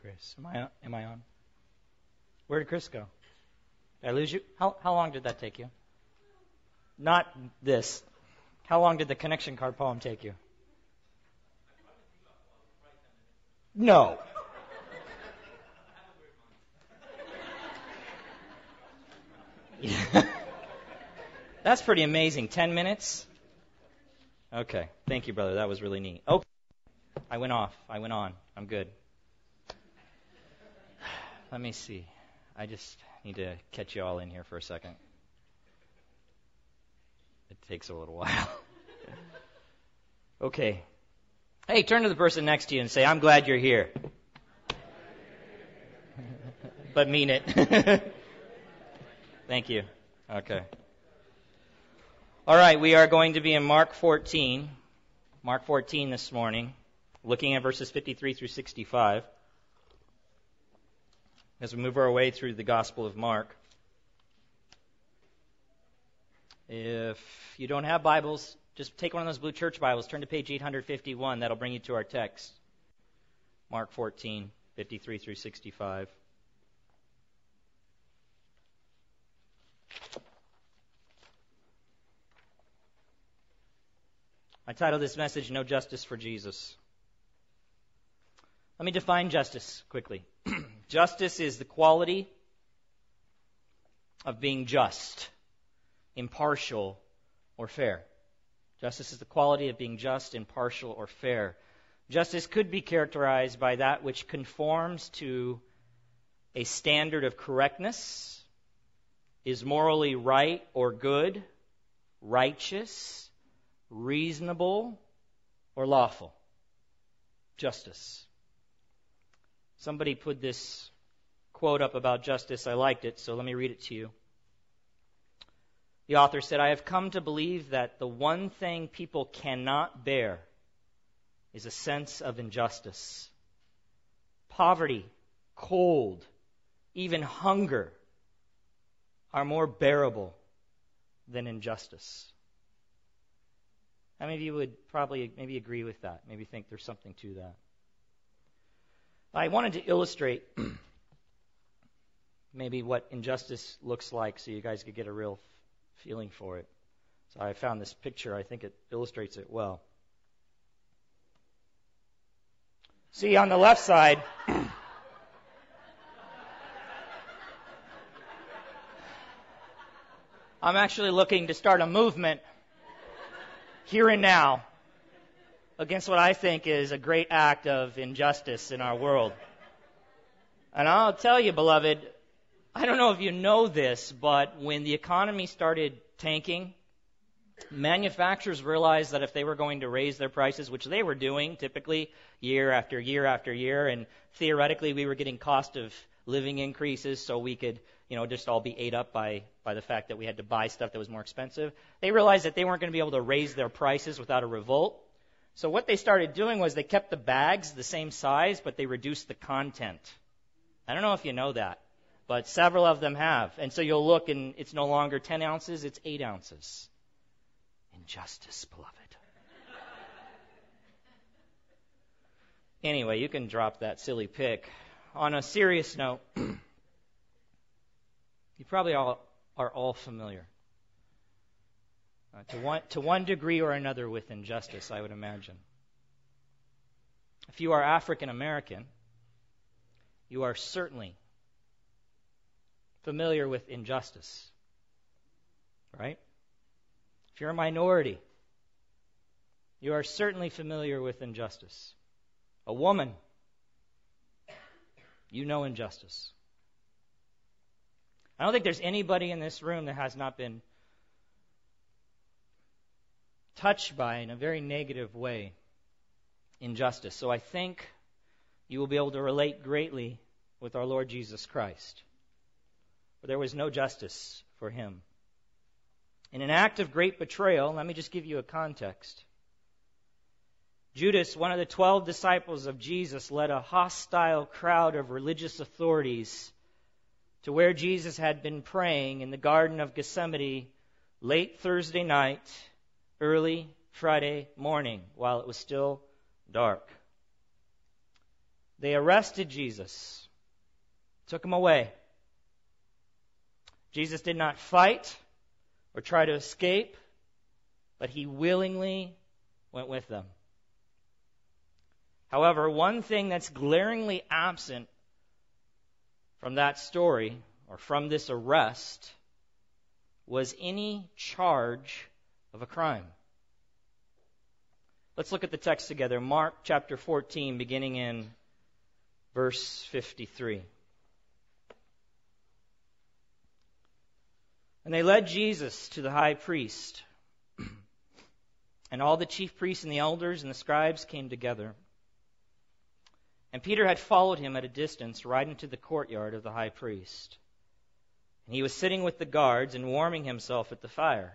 Chris. Am I, am I on? Where did Chris go? Did I lose you? How, how long did that take you? Not this. How long did the connection card poem take you? No. That's pretty amazing. Ten minutes? Okay. Thank you, brother. That was really neat. Okay. I went off. I went on. I'm good. Let me see. I just need to catch you all in here for a second. It takes a little while. okay. Hey, turn to the person next to you and say, I'm glad you're here. but mean it. Thank you. Okay. All right, we are going to be in Mark 14. Mark 14 this morning, looking at verses 53 through 65 as we move our way through the Gospel of Mark. If you don't have Bibles, just take one of those blue church Bibles, turn to page 851. That'll bring you to our text. Mark 14, 53 through 65. I titled this message, No Justice for Jesus. Let me define justice quickly. justice is the quality of being just, impartial, or fair. Justice is the quality of being just, impartial, or fair. Justice could be characterized by that which conforms to a standard of correctness, is morally right or good, righteous, reasonable, or lawful. Justice. Somebody put this quote up about justice. I liked it, so let me read it to you. The author said, I have come to believe that the one thing people cannot bear is a sense of injustice. Poverty, cold, even hunger are more bearable than injustice. How many of you would probably maybe agree with that? Maybe think there's something to that? I wanted to illustrate maybe what injustice looks like so you guys could get a real feeling for it. So I found this picture. I think it illustrates it well. See, on the left side, I'm actually looking to start a movement here and now against what I think is a great act of injustice in our world. And I'll tell you, beloved, I don't know if you know this, but when the economy started tanking, manufacturers realized that if they were going to raise their prices, which they were doing typically year after year after year, and theoretically we were getting cost of living increases so we could, you know, just all be ate up by, by the fact that we had to buy stuff that was more expensive. They realized that they weren't going to be able to raise their prices without a revolt. So what they started doing was they kept the bags the same size, but they reduced the content. I don't know if you know that, but several of them have. And so you'll look and it's no longer 10 ounces, it's 8 ounces. Injustice, beloved. anyway, you can drop that silly pic. On a serious note, you probably all are all familiar uh, to, one, to one degree or another with injustice, I would imagine. If you are African American, you are certainly familiar with injustice. Right? If you're a minority, you are certainly familiar with injustice. A woman, you know injustice. I don't think there's anybody in this room that has not been touched by in a very negative way injustice. So I think you will be able to relate greatly with our Lord Jesus Christ. For there was no justice for him. In an act of great betrayal, let me just give you a context. Judas, one of the twelve disciples of Jesus, led a hostile crowd of religious authorities to where Jesus had been praying in the Garden of Gethsemane late Thursday night early Friday morning while it was still dark. They arrested Jesus, took him away. Jesus did not fight or try to escape, but he willingly went with them. However, one thing that's glaringly absent from that story or from this arrest was any charge of a crime. Let's look at the text together. Mark chapter 14, beginning in verse 53. And they led Jesus to the high priest. and all the chief priests and the elders and the scribes came together. And Peter had followed him at a distance right into the courtyard of the high priest. And he was sitting with the guards and warming himself at the fire.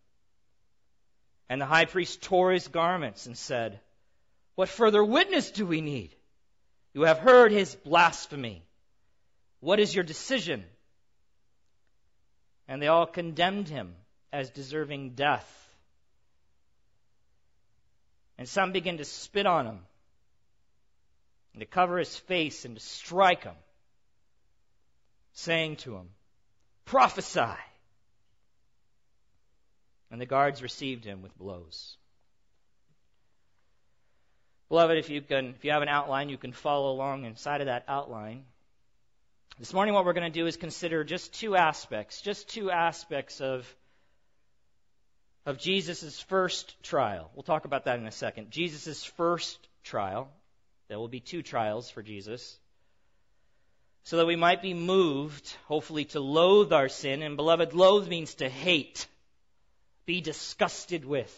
And the high priest tore his garments and said, What further witness do we need? You have heard his blasphemy. What is your decision? And they all condemned him as deserving death. And some began to spit on him and to cover his face and to strike him, saying to him, Prophesy! And the guards received him with blows. Beloved, if you can, if you have an outline, you can follow along inside of that outline. This morning, what we're going to do is consider just two aspects, just two aspects of of Jesus' first trial. We'll talk about that in a second. Jesus' first trial. There will be two trials for Jesus. So that we might be moved, hopefully, to loathe our sin. And beloved, loathe means to hate, be disgusted with.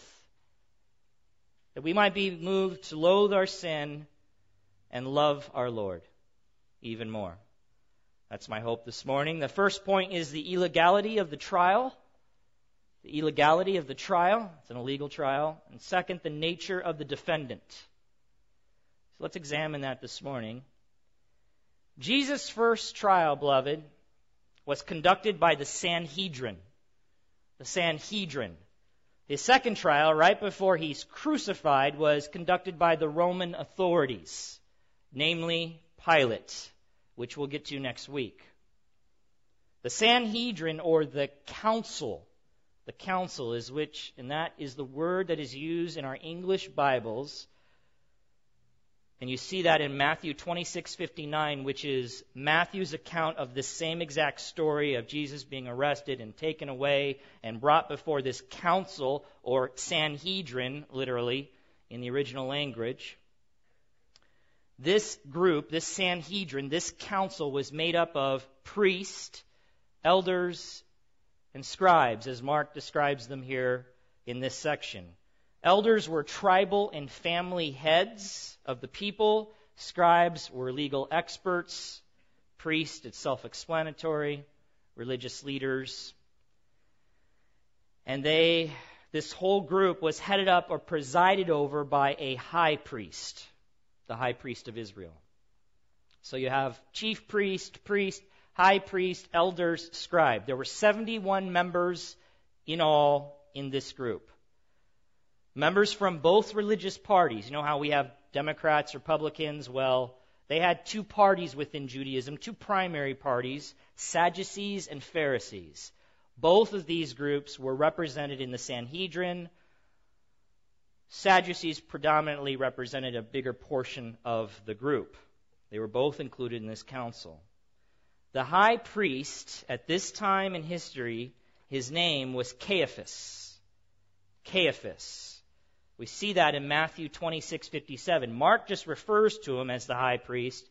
That we might be moved to loathe our sin and love our Lord even more. That's my hope this morning. The first point is the illegality of the trial. The illegality of the trial. It's an illegal trial. And second, the nature of the defendant. So let's examine that this morning. Jesus' first trial, beloved, was conducted by the Sanhedrin. The Sanhedrin. His second trial, right before he's crucified, was conducted by the Roman authorities, namely Pilate, which we'll get to next week. The Sanhedrin, or the council, the council is which, and that is the word that is used in our English Bibles and you see that in Matthew 26:59, which is Matthew's account of this same exact story of Jesus being arrested and taken away and brought before this council or Sanhedrin, literally, in the original language. This group, this Sanhedrin, this council was made up of priests, elders, and scribes, as Mark describes them here in this section. Elders were tribal and family heads of the people. Scribes were legal experts. Priests, it's self explanatory. Religious leaders. And they, this whole group was headed up or presided over by a high priest, the high priest of Israel. So you have chief priest, priest, high priest, elders, scribe. There were 71 members in all in this group. Members from both religious parties. You know how we have Democrats, Republicans? Well, they had two parties within Judaism, two primary parties, Sadducees and Pharisees. Both of these groups were represented in the Sanhedrin. Sadducees predominantly represented a bigger portion of the group. They were both included in this council. The high priest at this time in history, his name was Caiaphas. Caiaphas. We see that in Matthew 26:57. Mark just refers to him as the high priest,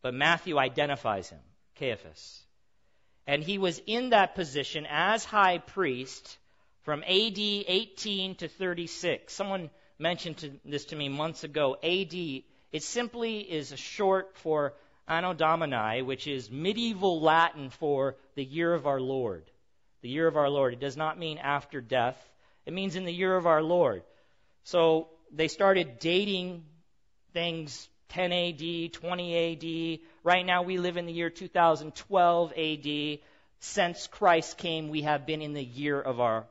but Matthew identifies him, Caiaphas. And he was in that position as high priest from AD 18 to 36. Someone mentioned to, this to me months ago. AD, it simply is a short for Anno Domini, which is medieval Latin for the year of our Lord. The year of our Lord. It does not mean after death. It means in the year of our Lord. So they started dating things 10 AD, 20 AD. Right now we live in the year 2012 AD. Since Christ came, we have been in the year of our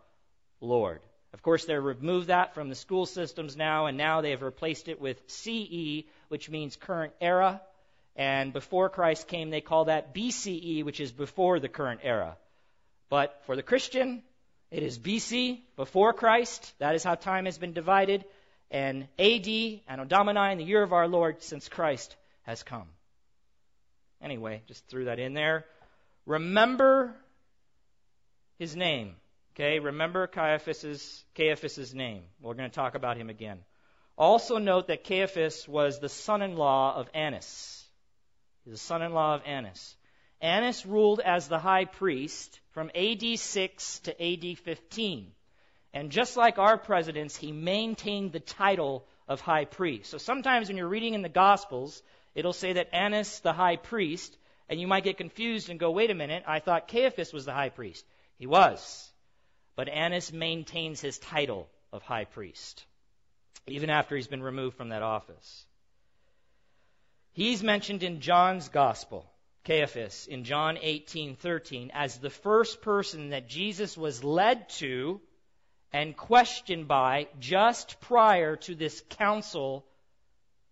Lord. Of course, they removed that from the school systems now, and now they have replaced it with CE, which means current era. And before Christ came, they call that BCE, which is before the current era. But for the Christian, it is BC, before Christ. That is how time has been divided. And AD, Anno Domini, in the year of our Lord, since Christ has come. Anyway, just threw that in there. Remember his name. Okay, remember Caiaphas's, Caiaphas's name. We're going to talk about him again. Also note that Caiaphas was the son-in-law of Annas. He's the son-in-law of Annas. Annas ruled as the high priest from AD 6 to AD 15. And just like our presidents, he maintained the title of high priest. So sometimes when you're reading in the Gospels, it'll say that Annas, the high priest, and you might get confused and go, wait a minute, I thought Caiaphas was the high priest. He was. But Annas maintains his title of high priest, even after he's been removed from that office. He's mentioned in John's gospel, Caiaphas, in John 18:13, as the first person that Jesus was led to and questioned by just prior to this council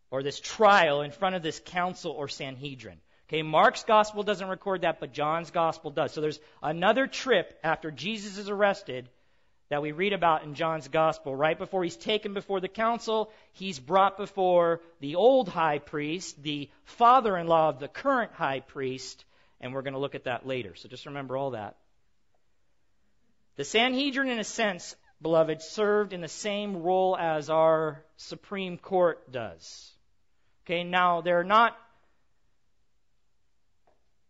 or this trial in front of this council or Sanhedrin. Okay, Mark's gospel doesn't record that, but John's gospel does. So there's another trip after Jesus is arrested that we read about in John's gospel. Right before he's taken before the council, he's brought before the old high priest, the father in law of the current high priest, and we're going to look at that later. So just remember all that. The Sanhedrin, in a sense, beloved, served in the same role as our Supreme Court does. Okay, now they're not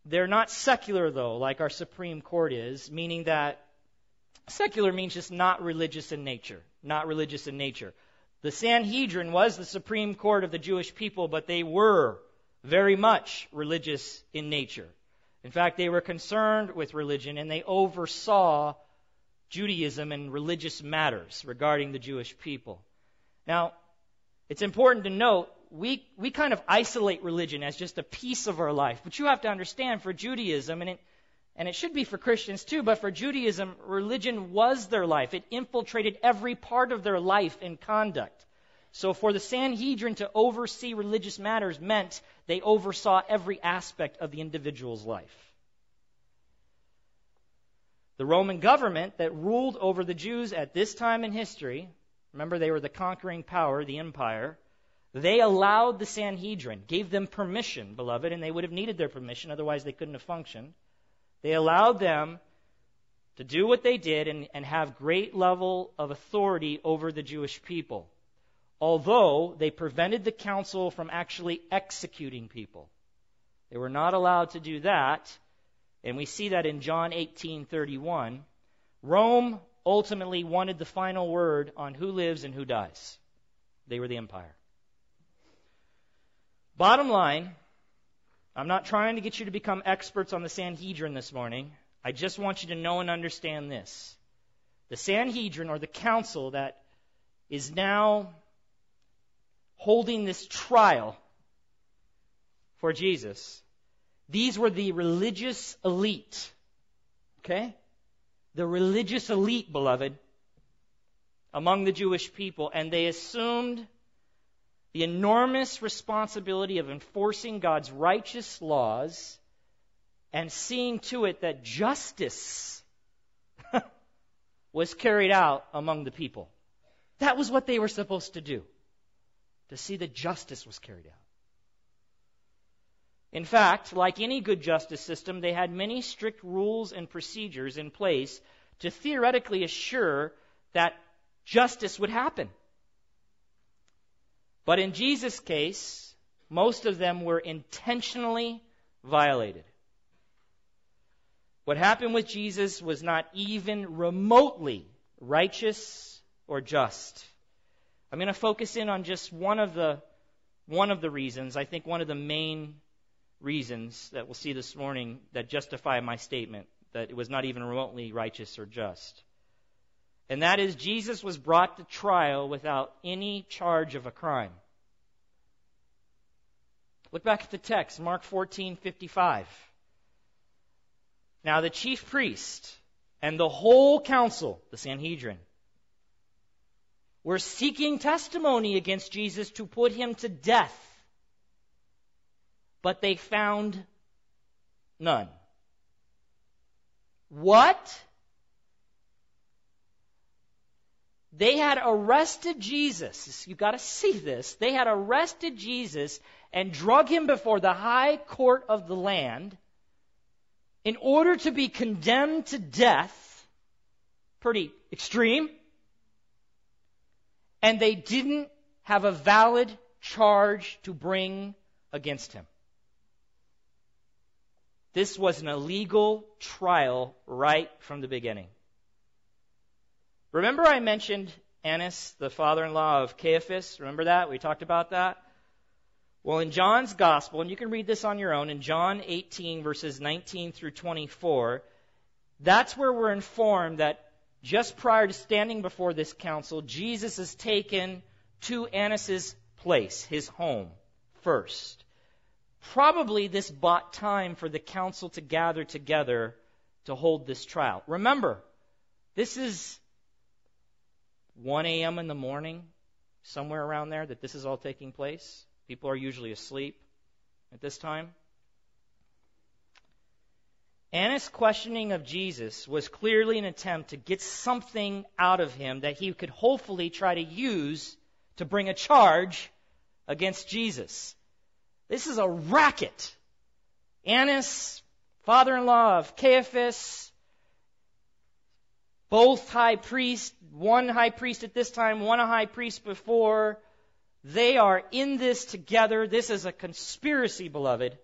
they're not secular, though, like our Supreme Court is, meaning that secular means just not religious in nature. Not religious in nature. The Sanhedrin was the Supreme Court of the Jewish people, but they were very much religious in nature. In fact, they were concerned with religion and they oversaw Judaism and religious matters regarding the Jewish people. Now, it's important to note we, we kind of isolate religion as just a piece of our life. But you have to understand for Judaism, and it, and it should be for Christians too, but for Judaism, religion was their life. It infiltrated every part of their life and conduct. So for the Sanhedrin to oversee religious matters meant they oversaw every aspect of the individual's life. The Roman government that ruled over the Jews at this time in history, remember they were the conquering power, the empire, they allowed the Sanhedrin, gave them permission, beloved, and they would have needed their permission, otherwise they couldn't have functioned. They allowed them to do what they did and, and have great level of authority over the Jewish people. Although they prevented the council from actually executing people. They were not allowed to do that, and we see that in John 18:31. Rome ultimately wanted the final word on who lives and who dies. They were the empire. Bottom line, I'm not trying to get you to become experts on the Sanhedrin this morning. I just want you to know and understand this. The Sanhedrin, or the council that is now holding this trial for Jesus, these were the religious elite. Okay? The religious elite, beloved, among the Jewish people, and they assumed the enormous responsibility of enforcing God's righteous laws and seeing to it that justice was carried out among the people. That was what they were supposed to do, to see that justice was carried out. In fact, like any good justice system, they had many strict rules and procedures in place to theoretically assure that justice would happen. But in Jesus' case, most of them were intentionally violated. What happened with Jesus was not even remotely righteous or just. I'm going to focus in on just one of the one of the reasons, I think one of the main reasons that we'll see this morning that justify my statement that it was not even remotely righteous or just. And that is Jesus was brought to trial without any charge of a crime. Look back at the text, Mark 14:55. Now the chief priest and the whole council, the Sanhedrin, were seeking testimony against Jesus to put him to death. But they found none. What? They had arrested Jesus. You've got to see this. They had arrested Jesus and drug him before the high court of the land in order to be condemned to death. Pretty extreme. And they didn't have a valid charge to bring against him. This was an illegal trial right from the beginning. Remember, I mentioned Annas, the father in law of Caiaphas? Remember that? We talked about that? Well, in John's Gospel, and you can read this on your own, in John 18, verses 19 through 24, that's where we're informed that just prior to standing before this council, Jesus is taken to Annas's place, his home, first. Probably this bought time for the council to gather together to hold this trial. Remember, this is 1 a.m. in the morning, somewhere around there, that this is all taking place. People are usually asleep at this time. Annas' questioning of Jesus was clearly an attempt to get something out of him that he could hopefully try to use to bring a charge against Jesus. This is a racket. Annas, father in law of Caiaphas, both high priests, one high priest at this time, one a high priest before, they are in this together. This is a conspiracy, beloved.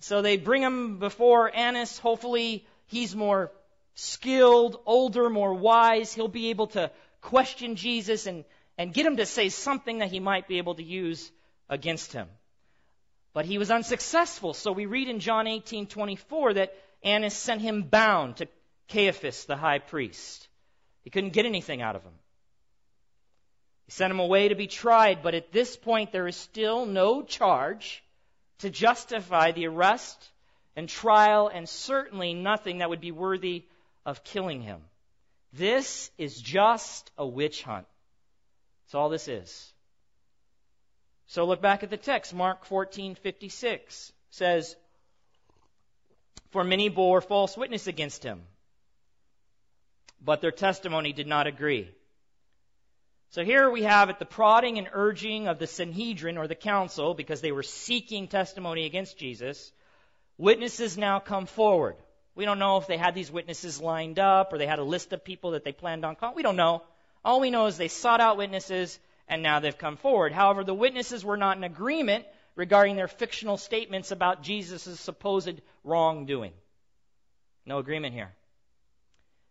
So they bring him before Annas. Hopefully, he's more skilled, older, more wise. He'll be able to question Jesus and, and get him to say something that he might be able to use against him. But he was unsuccessful. So we read in John 18:24 that Annas sent him bound to Caiaphas, the high priest. He couldn't get anything out of him. He sent him away to be tried, but at this point there is still no charge to justify the arrest and trial, and certainly nothing that would be worthy of killing him. This is just a witch hunt. That's all this is. So look back at the text. Mark 14:56 says, "For many bore false witness against him, but their testimony did not agree." So here we have at the prodding and urging of the Sanhedrin or the council, because they were seeking testimony against Jesus, witnesses now come forward. We don't know if they had these witnesses lined up or they had a list of people that they planned on calling. We don't know. All we know is they sought out witnesses and now they've come forward. However, the witnesses were not in agreement regarding their fictional statements about Jesus' supposed wrongdoing. No agreement here.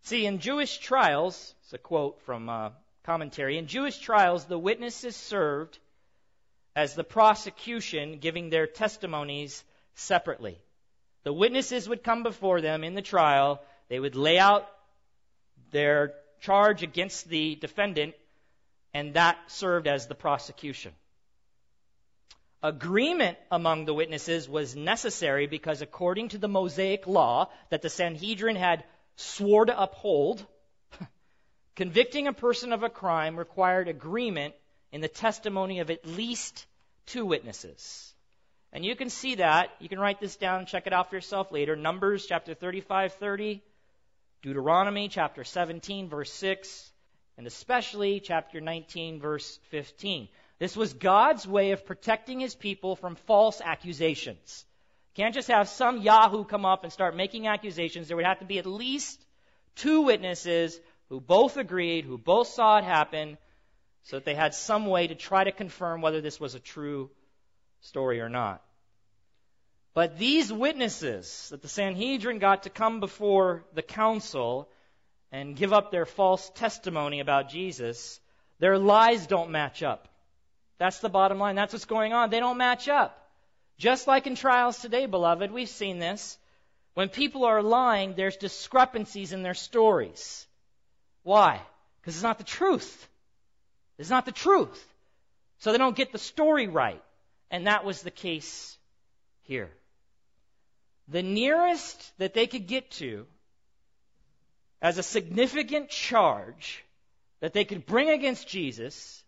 See, in Jewish trials, it's a quote from uh, commentary, in Jewish trials, the witnesses served as the prosecution giving their testimonies separately. The witnesses would come before them in the trial, they would lay out their charge against the defendant, and that served as the prosecution. Agreement among the witnesses was necessary because, according to the Mosaic law that the Sanhedrin had swore to uphold, convicting a person of a crime required agreement in the testimony of at least two witnesses. And you can see that. You can write this down and check it out for yourself later. Numbers chapter 35, 30, Deuteronomy chapter 17, verse 6, and especially chapter 19, verse 15. This was God's way of protecting his people from false accusations. Can't just have some Yahoo come up and start making accusations. There would have to be at least two witnesses who both agreed, who both saw it happen, so that they had some way to try to confirm whether this was a true story or not. But these witnesses that the Sanhedrin got to come before the council and give up their false testimony about Jesus, their lies don't match up. That's the bottom line. That's what's going on. They don't match up. Just like in trials today, beloved, we've seen this. When people are lying, there's discrepancies in their stories. Why? Because it's not the truth. It's not the truth. So they don't get the story right. And that was the case here. The nearest that they could get to as a significant charge that they could bring against Jesus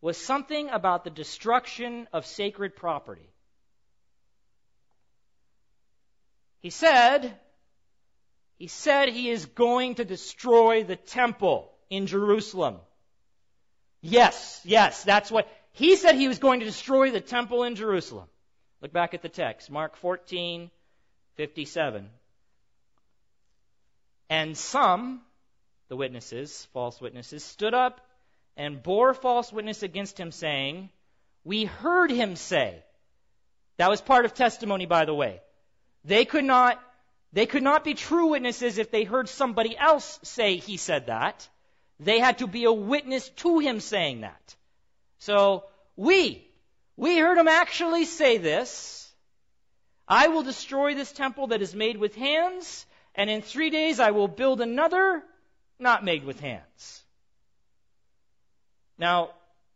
was something about the destruction of sacred property. He said, he said he is going to destroy the temple in Jerusalem. Yes, yes, that's what he said he was going to destroy the temple in Jerusalem. Look back at the text, Mark 14, 57. And some, the witnesses, false witnesses, stood up and bore false witness against him, saying, We heard him say. That was part of testimony, by the way. They could not, they could not be true witnesses if they heard somebody else say he said that. They had to be a witness to him saying that. So, we, we heard him actually say this. I will destroy this temple that is made with hands, and in three days I will build another not made with hands. Now,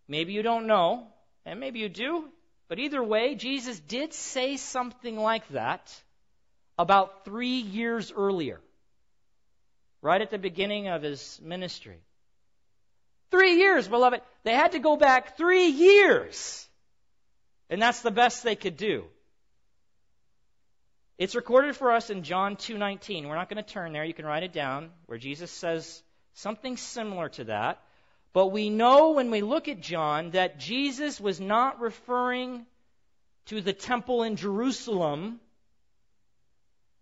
maybe you don't know, and maybe you do, but either way, Jesus did say something like that about three years earlier, right at the beginning of his ministry. Three years, beloved. They had to go back three years. And that's the best they could do. It's recorded for us in John 2:19. We're not going to turn there. You can write it down where Jesus says something similar to that. But we know when we look at John that Jesus was not referring to the temple in Jerusalem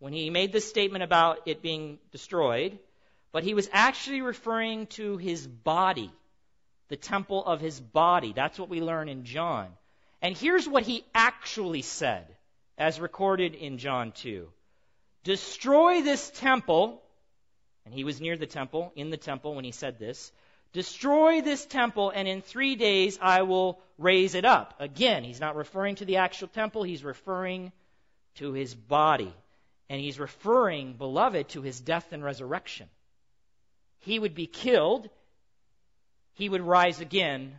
when he made this statement about it being destroyed, but he was actually referring to his body, the temple of his body. That's what we learn in John. And here's what he actually said as recorded in John 2. Destroy this temple, and he was near the temple, in the temple when he said this. Destroy this temple, and in three days I will raise it up. Again, he's not referring to the actual temple, he's referring to his body. And he's referring, beloved, to his death and resurrection. He would be killed, he would rise again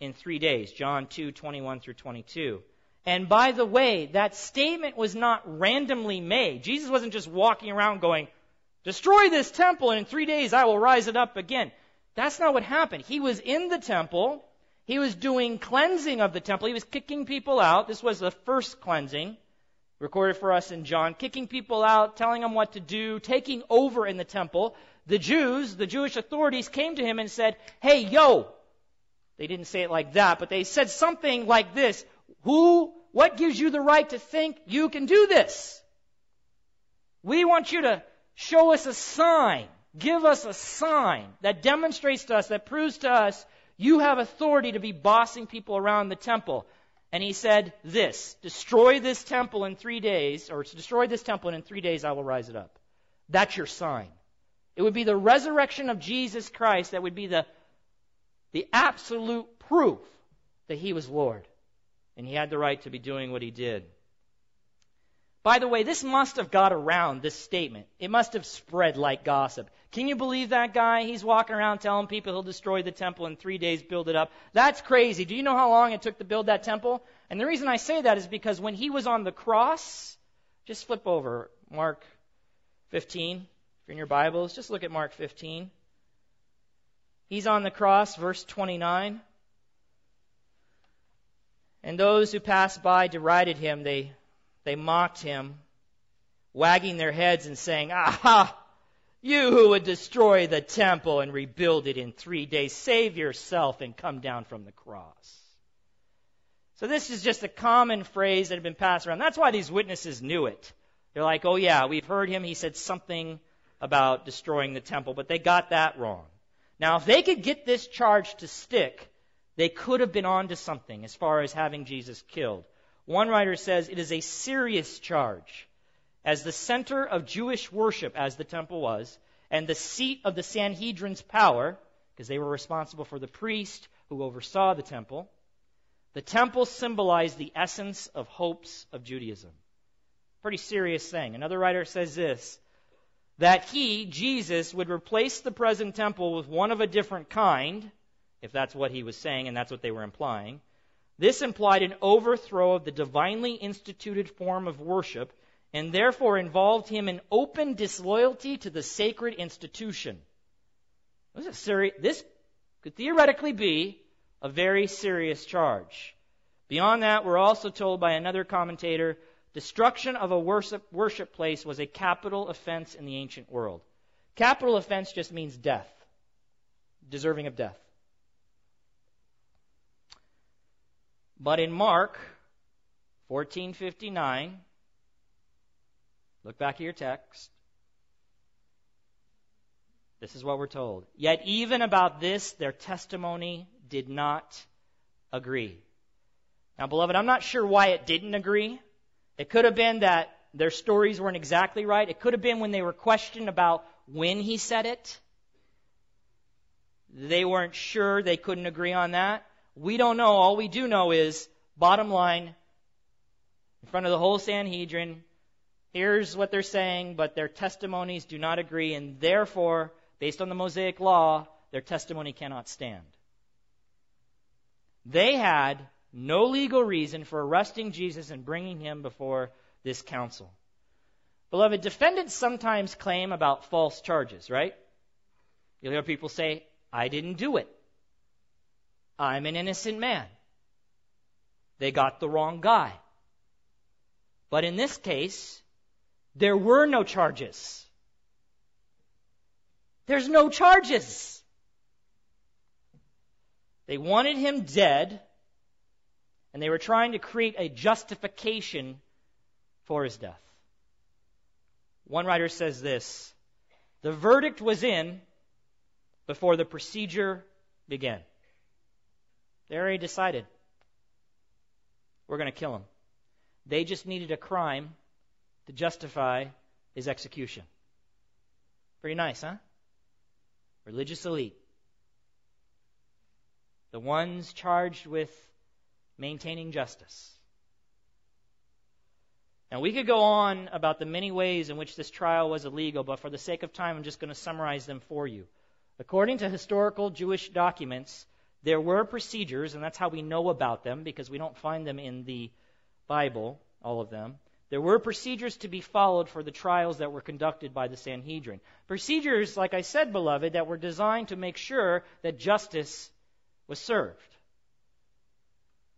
in three days. John 2 21 through 22. And by the way, that statement was not randomly made. Jesus wasn't just walking around going, Destroy this temple, and in three days I will rise it up again. That's not what happened. He was in the temple. He was doing cleansing of the temple. He was kicking people out. This was the first cleansing recorded for us in John, kicking people out, telling them what to do, taking over in the temple. The Jews, the Jewish authorities came to him and said, Hey, yo! They didn't say it like that, but they said something like this who, what gives you the right to think you can do this? We want you to show us a sign. Give us a sign that demonstrates to us, that proves to us you have authority to be bossing people around the temple. And he said this Destroy this temple in three days, or to destroy this temple, and in three days I will rise it up. That's your sign. It would be the resurrection of Jesus Christ that would be the, the absolute proof that he was Lord and he had the right to be doing what he did. By the way, this must have got around, this statement. It must have spread like gossip. Can you believe that guy? He's walking around telling people he'll destroy the temple in three days, build it up. That's crazy. Do you know how long it took to build that temple? And the reason I say that is because when he was on the cross, just flip over Mark 15. If you're in your Bibles, just look at Mark 15. He's on the cross, verse 29. And those who passed by derided him. They, they mocked him, wagging their heads and saying, Aha! You who would destroy the temple and rebuild it in three days, save yourself and come down from the cross. So this is just a common phrase that had been passed around. That's why these witnesses knew it. They're like, oh yeah, we've heard him. He said something about destroying the temple, but they got that wrong. Now, if they could get this charge to stick, they could have been on to something as far as having Jesus killed. One writer says it is a serious charge. As the center of Jewish worship, as the temple was, and the seat of the Sanhedrin's power, because they were responsible for the priest who oversaw the temple, the temple symbolized the essence of hopes of Judaism. Pretty serious thing. Another writer says this that he, Jesus, would replace the present temple with one of a different kind, if that's what he was saying and that's what they were implying. This implied an overthrow of the divinely instituted form of worship and therefore involved him in open disloyalty to the sacred institution. This, could theoretically be a very serious charge. Beyond that, we're also told by another commentator Destruction of a worship, worship place was a capital offense in the ancient world. Capital offense just means death, deserving of death. But in Mark 14:59, look back at your text. This is what we're told. Yet even about this their testimony did not agree. Now, beloved, I'm not sure why it didn't agree. It could have been that their stories weren't exactly right. It could have been when they were questioned about when he said it. They weren't sure. They couldn't agree on that. We don't know. All we do know is, bottom line, in front of the whole Sanhedrin, here's what they're saying, but their testimonies do not agree, and therefore, based on the Mosaic law, their testimony cannot stand. They had no legal reason for arresting Jesus and bringing him before this council. Beloved, defendants sometimes claim about false charges, right? You'll hear people say, I didn't do it. I'm an innocent man. They got the wrong guy. But in this case, there were no charges. There's no charges. They wanted him dead and they were trying to create a justification for his death. One writer says this The verdict was in before the procedure began. They already decided we're going to kill him. They just needed a crime to justify his execution. Pretty nice, huh? Religious elite. The ones charged with maintaining justice. Now, we could go on about the many ways in which this trial was illegal, but for the sake of time, I'm just going to summarize them for you. According to historical Jewish documents, there were procedures, and that's how we know about them because we don't find them in the Bible, all of them. There were procedures to be followed for the trials that were conducted by the Sanhedrin. Procedures, like I said, beloved, that were designed to make sure that justice was served.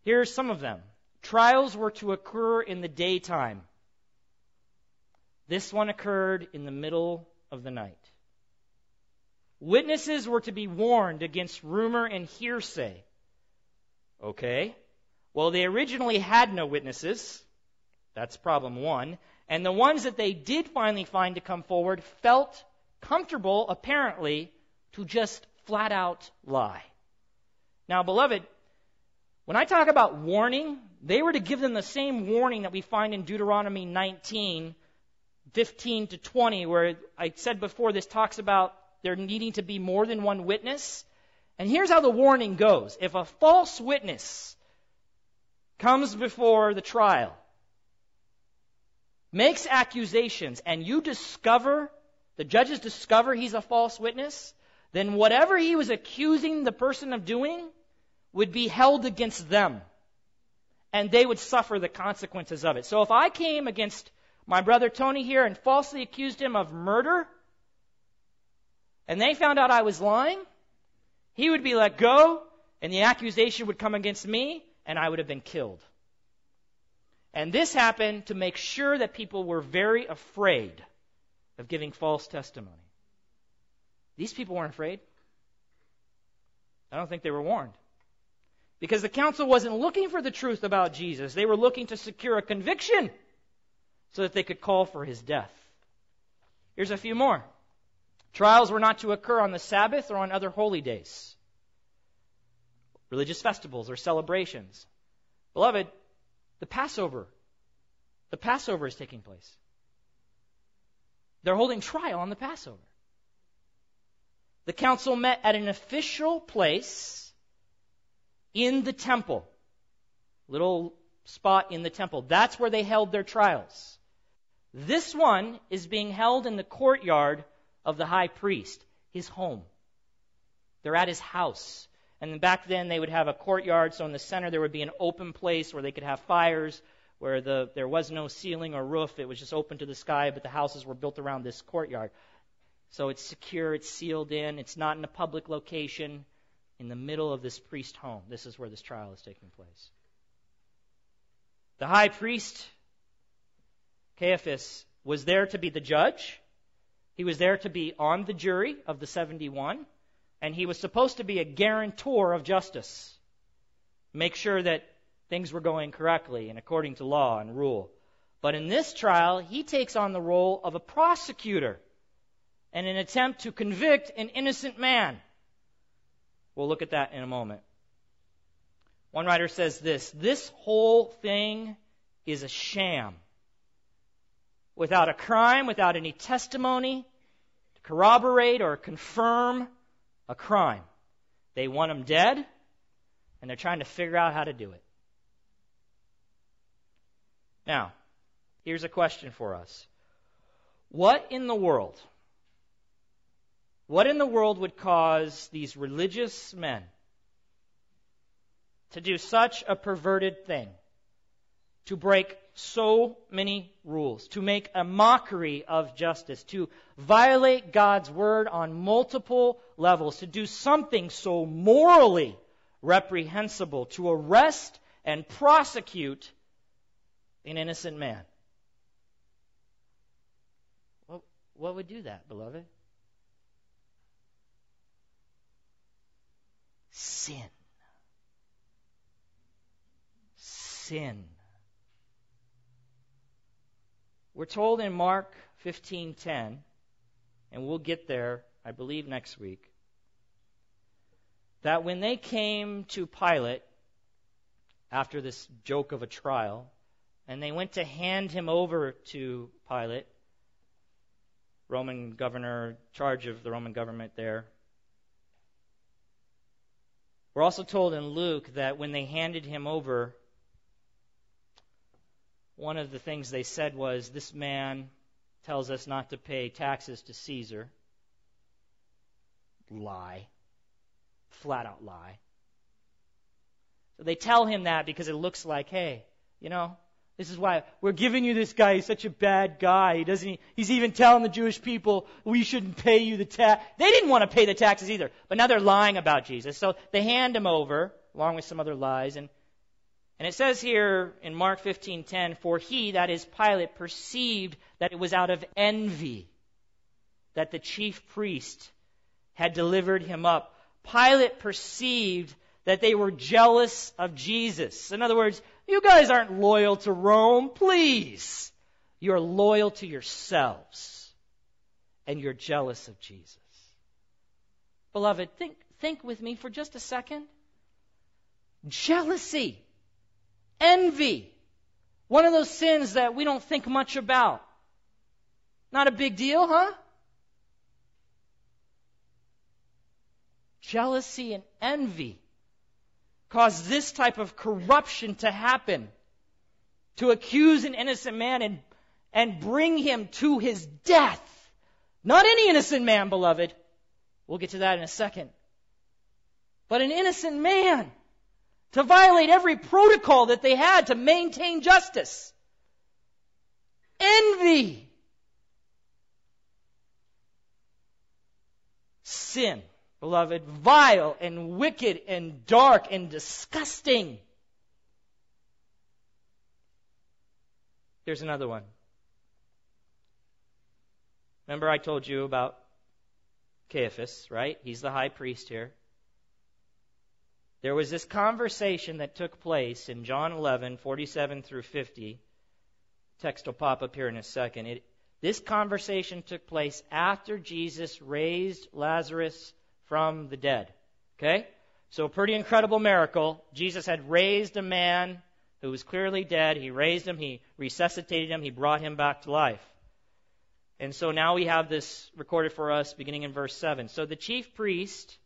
Here are some of them. Trials were to occur in the daytime. This one occurred in the middle of the night. Witnesses were to be warned against rumor and hearsay. Okay. Well, they originally had no witnesses. That's problem one. And the ones that they did finally find to come forward felt comfortable, apparently, to just flat out lie. Now, beloved, when I talk about warning, they were to give them the same warning that we find in Deuteronomy 19, 15 to 20, where I said before this talks about there needing to be more than one witness. And here's how the warning goes. If a false witness comes before the trial, makes accusations, and you discover, the judges discover he's a false witness, then whatever he was accusing the person of doing would be held against them. And they would suffer the consequences of it. So if I came against my brother Tony here and falsely accused him of murder, and they found out I was lying, he would be let go, and the accusation would come against me, and I would have been killed. And this happened to make sure that people were very afraid of giving false testimony. These people weren't afraid. I don't think they were warned. Because the council wasn't looking for the truth about Jesus. They were looking to secure a conviction so that they could call for his death. Here's a few more. Trials were not to occur on the Sabbath or on other holy days, religious festivals or celebrations. Beloved, the Passover, the Passover is taking place. They're holding trial on the Passover. The council met at an official place in the temple. Little spot in the temple. That's where they held their trials. This one is being held in the courtyard of the high priest, his home. They're at his house. And back then they would have a courtyard, so in the center there would be an open place where they could have fires, where the, there was no ceiling or roof. It was just open to the sky, but the houses were built around this courtyard. So it's secure, it's sealed in, it's not in a public location, in the middle of this priest home. This is where this trial is taking place. The high priest, Caiaphas, was there to be the judge. He was there to be on the jury of the 71, and he was supposed to be a guarantor of justice. Make sure that things were going correctly and according to law and rule. But in this trial, he takes on the role of a prosecutor and an attempt to convict an innocent man. We'll look at that in a moment. One writer says this this whole thing is a sham. Without a crime, without any testimony to corroborate or confirm a crime. They want him dead, and they're trying to figure out how to do it. Now, here's a question for us What in the world what in the world would cause these religious men to do such a perverted thing? To break so many rules, to make a mockery of justice, to violate God's word on multiple levels, to do something so morally reprehensible, to arrest and prosecute an innocent man. What, what would do that, beloved? sin. Sin. We're told in Mark 15:10, and we'll get there, I believe, next week, that when they came to Pilate after this joke of a trial, and they went to hand him over to Pilate, Roman governor, charge of the Roman government there, we're also told in Luke that when they handed him over, one of the things they said was, This man tells us not to pay taxes to Caesar. Lie. Flat out lie. So they tell him that because it looks like, hey, you know, this is why we're giving you this guy. He's such a bad guy. He doesn't. He's even telling the Jewish people we shouldn't pay you the tax. They didn't want to pay the taxes either, but now they're lying about Jesus. So they hand him over along with some other lies, and and it says here in Mark 15:10, for he, that is Pilate, perceived that it was out of envy that the chief priest had delivered him up. Pilate perceived that they were jealous of Jesus. In other words, you guys aren't loyal to Rome, please. You're loyal to yourselves. And you're jealous of Jesus. Beloved, think, think with me for just a second. Jealousy, envy, one of those sins that we don't think much about. Not a big deal, huh? Jealousy and envy cause this type of corruption to happen, to accuse an innocent man and, and bring him to his death. Not any innocent man, beloved. We'll get to that in a second. But an innocent man to violate every protocol that they had to maintain justice. Envy. Sin beloved, vile and wicked and dark and disgusting. Here's another one. Remember, I told you about Caiaphas, right? He's the high priest here. There was this conversation that took place in John 11, 47 through 50. Text will pop up here in a second. It, this conversation took place after Jesus raised Lazarus from the dead. Okay? So, a pretty incredible miracle. Jesus had raised a man who was clearly dead. He raised him, he resuscitated him, he brought him back to life. And so now we have this recorded for us beginning in verse 7. So the chief priest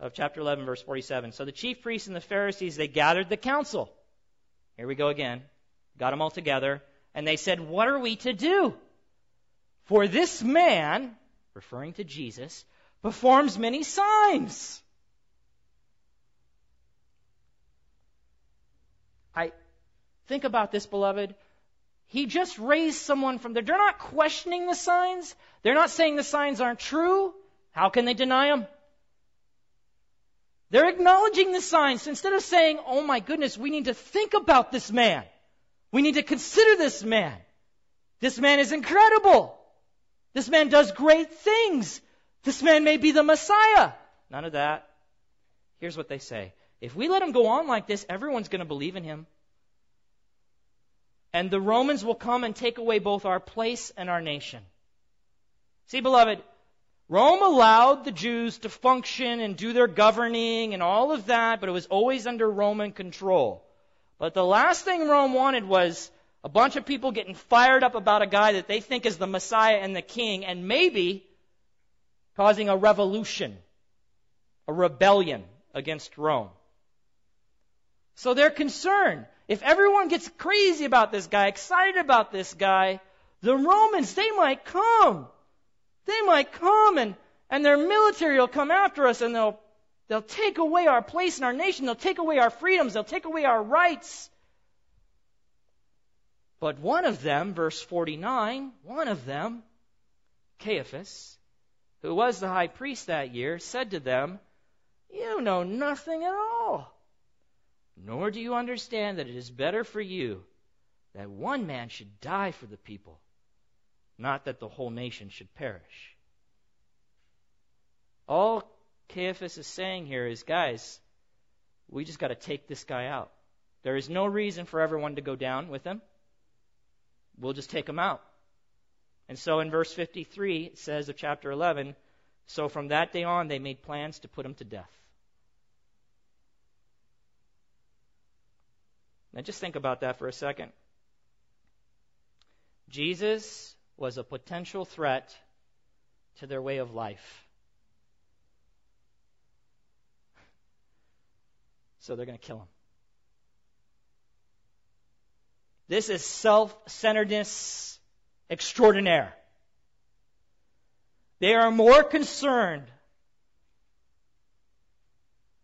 of chapter 11, verse 47. So the chief priests and the Pharisees, they gathered the council. Here we go again. Got them all together. And they said, What are we to do? For this man, referring to Jesus, performs many signs. I think about this, beloved. He just raised someone from there. They're not questioning the signs. They're not saying the signs aren't true. How can they deny them? They're acknowledging the signs. Instead of saying, oh my goodness, we need to think about this man. We need to consider this man. This man is incredible. This man does great things. This man may be the Messiah. None of that. Here's what they say. If we let him go on like this, everyone's going to believe in him. And the Romans will come and take away both our place and our nation. See, beloved, Rome allowed the Jews to function and do their governing and all of that, but it was always under Roman control. But the last thing Rome wanted was a bunch of people getting fired up about a guy that they think is the Messiah and the king, and maybe causing a revolution, a rebellion against Rome. So they're concerned. If everyone gets crazy about this guy, excited about this guy, the Romans, they might come. They might come and, and their military will come after us and they'll, they'll take away our place in our nation. They'll take away our freedoms. They'll take away our rights. But one of them, verse 49, one of them, Caiaphas, who was the high priest that year, said to them, You know nothing at all nor do you understand that it is better for you that one man should die for the people, not that the whole nation should perish. All Caiaphas is saying here is, guys, we just got to take this guy out. There is no reason for everyone to go down with him. We'll just take him out. And so in verse 53, it says of chapter 11, so from that day on, they made plans to put him to death. Now just think about that for a second. Jesus was a potential threat to their way of life. So they're going to kill him. This is self centeredness extraordinaire. They are more concerned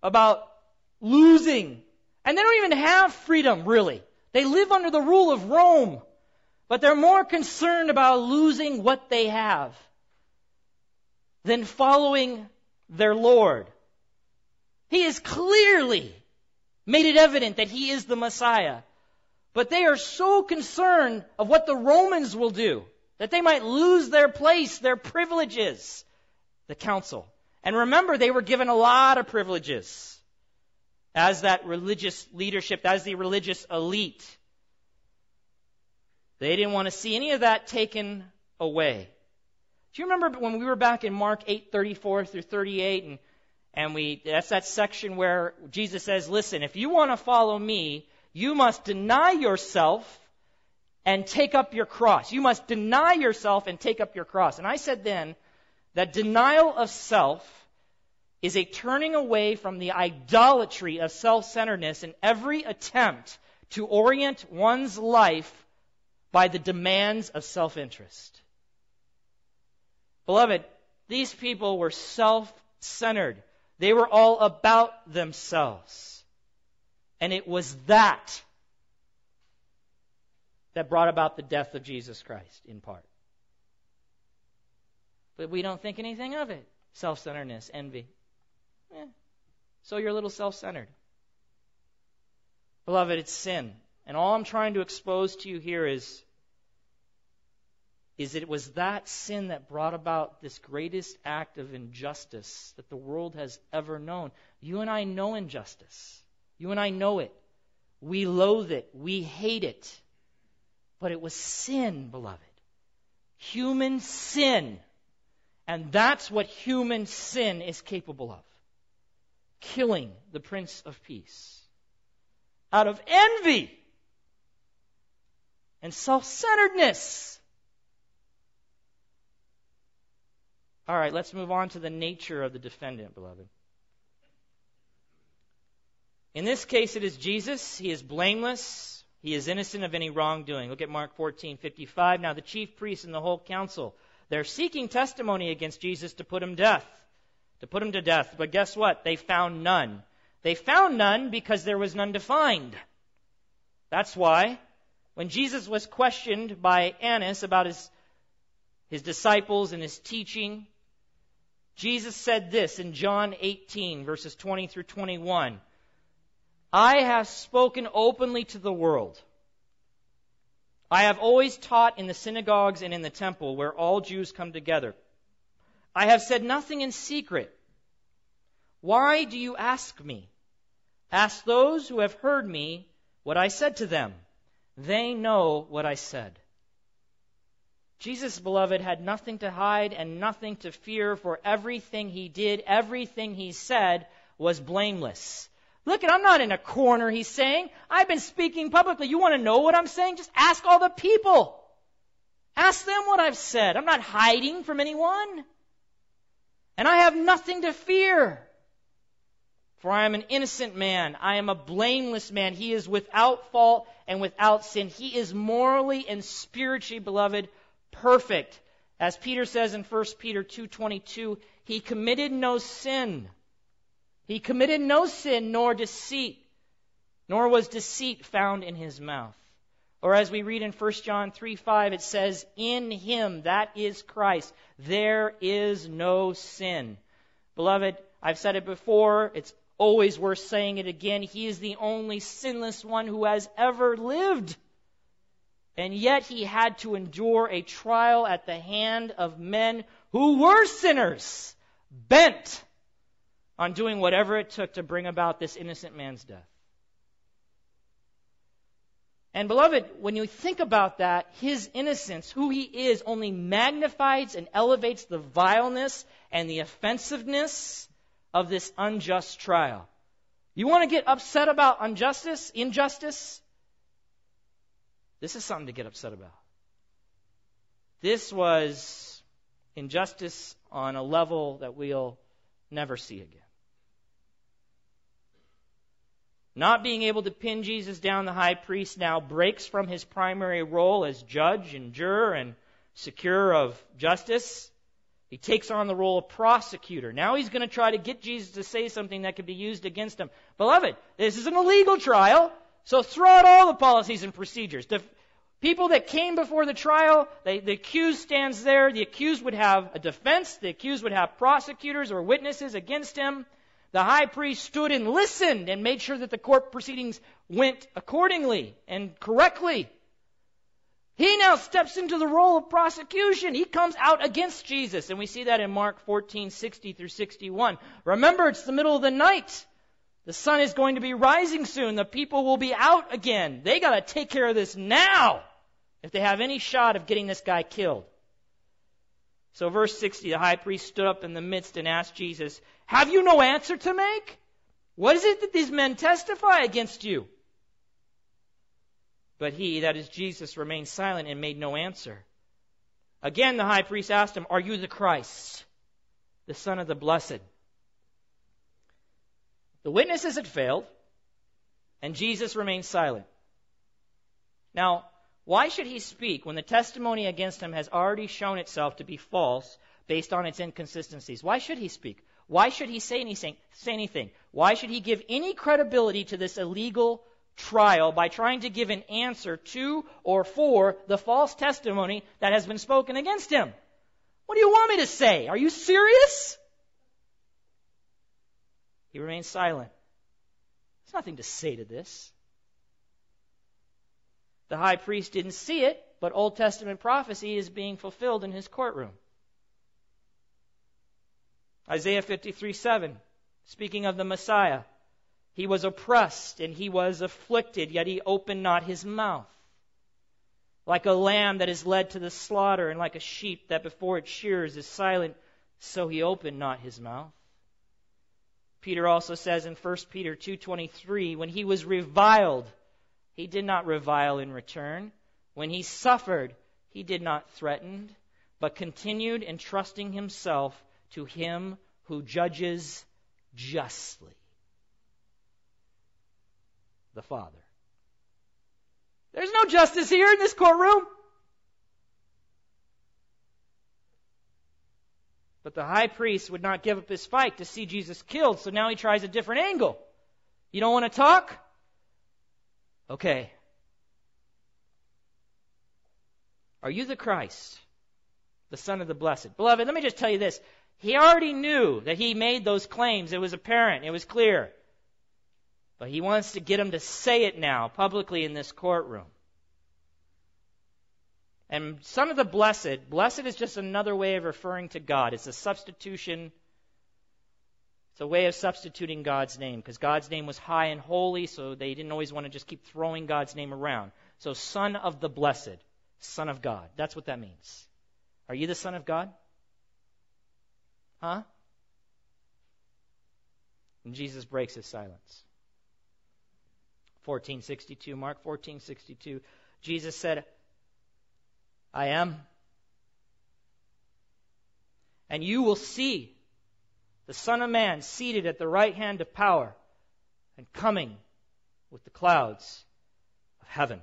about losing and they don't even have freedom, really. They live under the rule of Rome. But they're more concerned about losing what they have than following their Lord. He has clearly made it evident that he is the Messiah. But they are so concerned of what the Romans will do that they might lose their place, their privileges, the council. And remember, they were given a lot of privileges as that religious leadership, as the religious elite. They didn't want to see any of that taken away. Do you remember when we were back in Mark 8:34 through 38 and and we that's that section where Jesus says, "Listen, if you want to follow me, you must deny yourself and take up your cross. You must deny yourself and take up your cross." And I said then that denial of self is a turning away from the idolatry of self centeredness in every attempt to orient one's life by the demands of self interest. Beloved, these people were self centered. They were all about themselves. And it was that that brought about the death of Jesus Christ, in part. But we don't think anything of it self centeredness, envy. Eh, so you're a little self centered. Beloved, it's sin. And all I'm trying to expose to you here is is it was that sin that brought about this greatest act of injustice that the world has ever known. You and I know injustice. You and I know it. We loathe it. We hate it. But it was sin, beloved. Human sin. And that's what human sin is capable of killing the Prince of Peace. Out of envy and self centeredness. All right, let's move on to the nature of the defendant, beloved. In this case, it is Jesus. He is blameless. He is innocent of any wrongdoing. Look at Mark 14:55. Now the chief priests and the whole council, they're seeking testimony against Jesus to put him death, to put him to death. But guess what? They found none. They found none because there was none to find. That's why when Jesus was questioned by Annas about his his disciples and his teaching, Jesus said this in John 18, verses 20 through 21. I have spoken openly to the world. I have always taught in the synagogues and in the temple where all Jews come together. I have said nothing in secret. Why do you ask me? Ask those who have heard me what I said to them. They know what I said. Jesus, beloved, had nothing to hide and nothing to fear, for everything he did, everything he said was blameless. Look, I'm not in a corner, he's saying. I've been speaking publicly. You want to know what I'm saying? Just ask all the people. Ask them what I've said. I'm not hiding from anyone. And I have nothing to fear. For I am an innocent man. I am a blameless man. He is without fault and without sin. He is morally and spiritually, beloved, perfect. As Peter says in 1 Peter 2:22, he committed no sin. He committed no sin nor deceit, nor was deceit found in his mouth. Or as we read in 1 John 3:5, it says, "In him, that is Christ, there is no sin." Beloved, I've said it before, it's always worth saying it again. He is the only sinless one who has ever lived. And yet he had to endure a trial at the hand of men who were sinners, bent on doing whatever it took to bring about this innocent man's death. And beloved, when you think about that, his innocence, who he is, only magnifies and elevates the vileness and the offensiveness of this unjust trial. You want to get upset about injustice, injustice? This is something to get upset about. This was injustice on a level that we'll never see again. Not being able to pin Jesus down, the high priest now breaks from his primary role as judge and juror and secure of justice. He takes on the role of prosecutor. Now he's going to try to get Jesus to say something that could be used against him. Beloved, this is an illegal trial. So throw out all the policies and procedures. The people that came before the trial, they, the accused stands there. The accused would have a defense. The accused would have prosecutors or witnesses against him. The high priest stood and listened and made sure that the court proceedings went accordingly and correctly. He now steps into the role of prosecution. He comes out against Jesus. And we see that in Mark 14, 60 through 61. Remember, it's the middle of the night. The sun is going to be rising soon. The people will be out again. They got to take care of this now if they have any shot of getting this guy killed. So, verse 60 the high priest stood up in the midst and asked Jesus, Have you no answer to make? What is it that these men testify against you? But he, that is Jesus, remained silent and made no answer. Again, the high priest asked him, Are you the Christ, the Son of the Blessed? The witnesses had failed, and Jesus remained silent. Now, why should he speak when the testimony against him has already shown itself to be false based on its inconsistencies? Why should he speak? Why should he say anything? Say anything? Why should he give any credibility to this illegal trial by trying to give an answer to or for the false testimony that has been spoken against him? What do you want me to say? Are you serious? He remains silent. There's nothing to say to this. The high priest didn't see it, but Old Testament prophecy is being fulfilled in his courtroom. Isaiah 53 7, speaking of the Messiah, he was oppressed and he was afflicted, yet he opened not his mouth. Like a lamb that is led to the slaughter, and like a sheep that before its shears is silent, so he opened not his mouth. Peter also says in 1 Peter 2:23, when he was reviled, he did not revile in return. When he suffered, he did not threaten, but continued entrusting himself to him who judges justly. The Father. There's no justice here in this courtroom. But the high priest would not give up his fight to see Jesus killed, so now he tries a different angle. You don't want to talk? Okay. Are you the Christ, the Son of the Blessed? Beloved, let me just tell you this. He already knew that he made those claims. It was apparent, it was clear. But he wants to get him to say it now publicly in this courtroom. And Son of the Blessed, blessed is just another way of referring to God. It's a substitution. It's a way of substituting God's name because God's name was high and holy, so they didn't always want to just keep throwing God's name around. So, Son of the Blessed, Son of God. That's what that means. Are you the Son of God? Huh? And Jesus breaks his silence. 1462, Mark 1462. Jesus said, I am. And you will see the Son of Man seated at the right hand of power and coming with the clouds of heaven.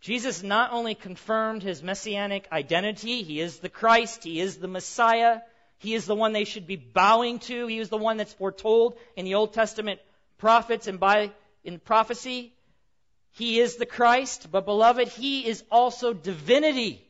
Jesus not only confirmed his messianic identity, he is the Christ, he is the Messiah, he is the one they should be bowing to, he is the one that's foretold in the Old Testament prophets and by in prophecy. He is the Christ, but beloved, He is also divinity.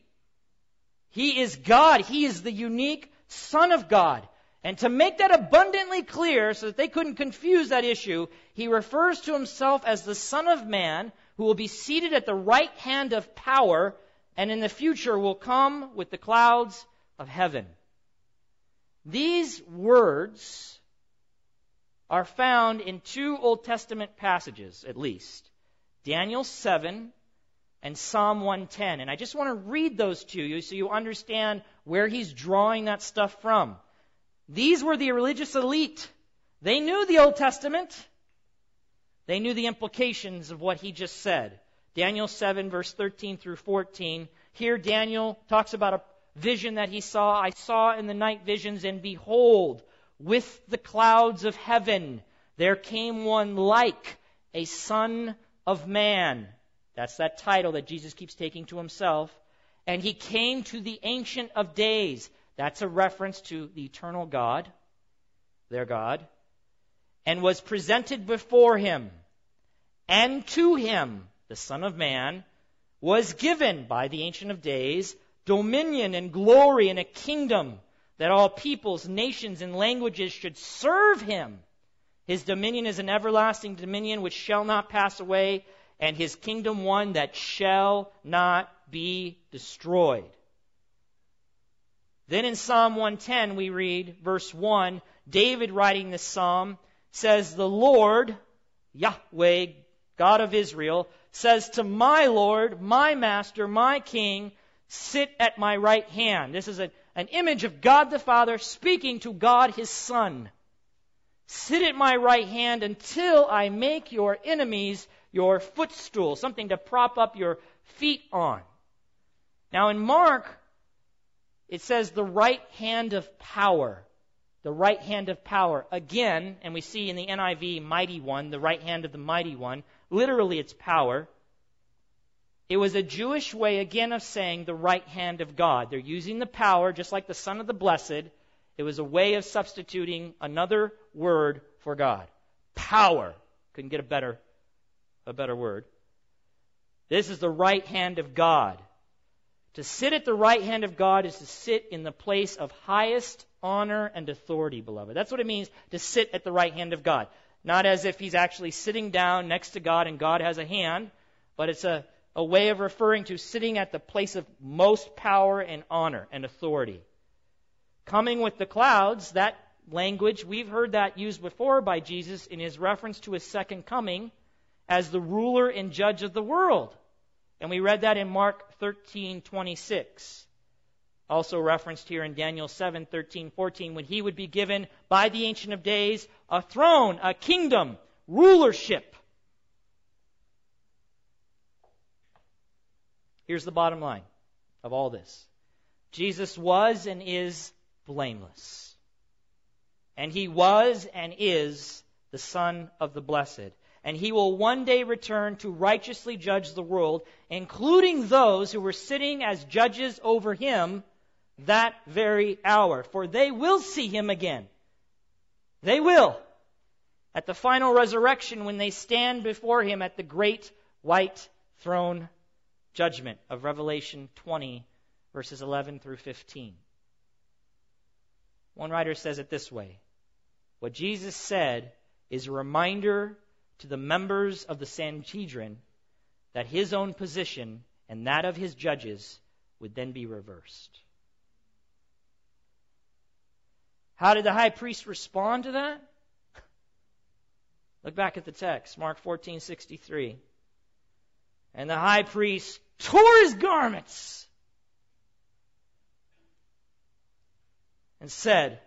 He is God. He is the unique Son of God. And to make that abundantly clear so that they couldn't confuse that issue, he refers to himself as the Son of Man who will be seated at the right hand of power and in the future will come with the clouds of heaven. These words are found in two Old Testament passages, at least. Daniel 7 and Psalm 110. And I just want to read those to you so you understand where he's drawing that stuff from. These were the religious elite. They knew the Old Testament. They knew the implications of what he just said. Daniel 7, verse 13 through 14. Here, Daniel talks about a vision that he saw. I saw in the night visions, and behold, with the clouds of heaven, there came one like a son of man. That's that title that Jesus keeps taking to himself. And he came to the Ancient of Days. That's a reference to the eternal God, their God, and was presented before him. And to him, the Son of Man, was given by the Ancient of Days dominion and glory and a kingdom that all peoples, nations, and languages should serve him. His dominion is an everlasting dominion which shall not pass away, and his kingdom one that shall not be destroyed. Then in Psalm 110, we read, verse 1, David writing this psalm says, The Lord, Yahweh, God of Israel, says to my Lord, my Master, my King, sit at my right hand. This is a, an image of God the Father speaking to God his Son. Sit at my right hand until I make your enemies your footstool, something to prop up your feet on. Now in Mark, it says the right hand of power. The right hand of power. Again, and we see in the NIV, mighty one, the right hand of the mighty one. Literally, it's power. It was a Jewish way, again, of saying the right hand of God. They're using the power, just like the Son of the Blessed, it was a way of substituting another word for God. Power. Couldn't get a better, a better word. This is the right hand of God. To sit at the right hand of God is to sit in the place of highest honor and authority, beloved. That's what it means to sit at the right hand of God. Not as if he's actually sitting down next to God and God has a hand, but it's a, a way of referring to sitting at the place of most power and honor and authority. Coming with the clouds, that language, we've heard that used before by Jesus in his reference to his second coming as the ruler and judge of the world. And we read that in Mark 13:26. Also referenced here in Daniel 7, 13, 14, when he would be given by the Ancient of Days a throne, a kingdom, rulership. Here's the bottom line of all this Jesus was and is blameless. And he was and is the Son of the Blessed. And he will one day return to righteously judge the world, including those who were sitting as judges over him that very hour. For they will see him again. They will. At the final resurrection, when they stand before him at the great white throne judgment of Revelation 20, verses 11 through 15. One writer says it this way What Jesus said is a reminder to the members of the Sanhedrin that his own position and that of his judges would then be reversed. How did the high priest respond to that? Look back at the text, Mark 14:63. And the high priest tore his garments and said,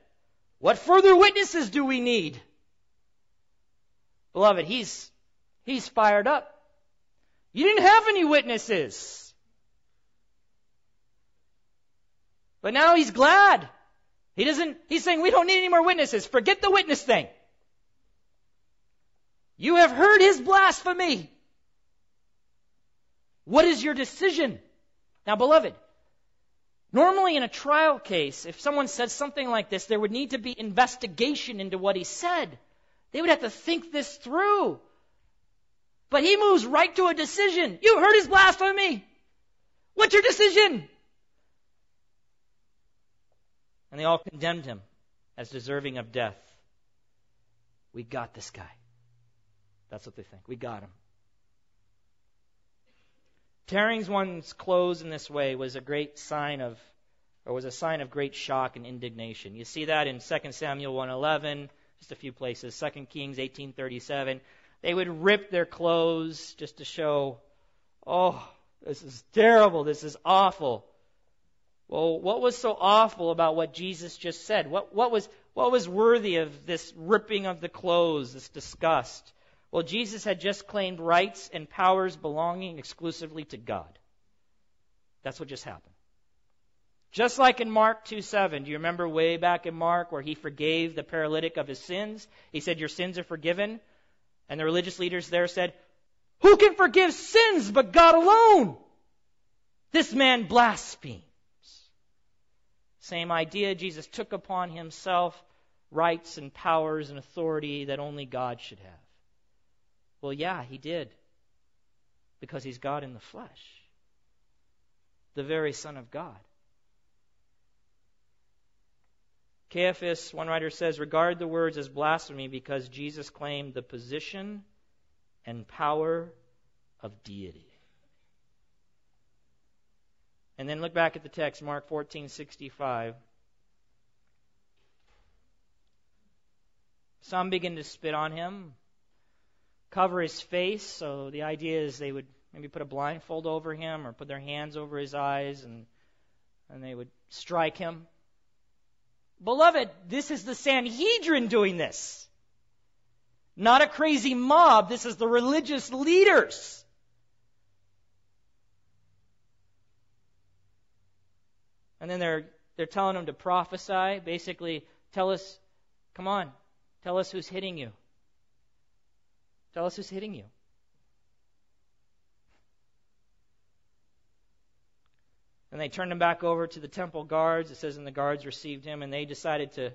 What further witnesses do we need? Beloved, he's, he's fired up. You didn't have any witnesses. But now he's glad. He doesn't, he's saying, we don't need any more witnesses. Forget the witness thing. You have heard his blasphemy. What is your decision? Now, beloved, normally in a trial case, if someone said something like this, there would need to be investigation into what he said. They would have to think this through. But he moves right to a decision. You heard his blasphemy. What's your decision? And they all condemned him as deserving of death. We got this guy. That's what they think. We got him. Tearing one's clothes in this way was a great sign of, or was a sign of great shock and indignation. You see that in 2 Samuel 111, just a few places. 2 Kings 18:37. They would rip their clothes just to show, oh, this is terrible. This is awful. Well, what was so awful about what Jesus just said? What, what, was, what was worthy of this ripping of the clothes, this disgust? Well, Jesus had just claimed rights and powers belonging exclusively to God. That's what just happened. Just like in Mark 2 7. Do you remember way back in Mark where he forgave the paralytic of his sins? He said, Your sins are forgiven. And the religious leaders there said, Who can forgive sins but God alone? This man blasphemes. Same idea. Jesus took upon himself rights and powers and authority that only God should have. Well, yeah, he did. Because he's God in the flesh, the very Son of God. Caiaphas, one writer says, regard the words as blasphemy because Jesus claimed the position and power of deity. And then look back at the text, Mark 14:65. Some begin to spit on him, cover his face. So the idea is they would maybe put a blindfold over him or put their hands over his eyes and and they would strike him. Beloved, this is the Sanhedrin doing this. Not a crazy mob. This is the religious leaders. And then they're, they're telling him to prophesy. Basically, tell us, come on, tell us who's hitting you. Tell us who's hitting you. And they turned him back over to the temple guards. It says, and the guards received him, and they decided to,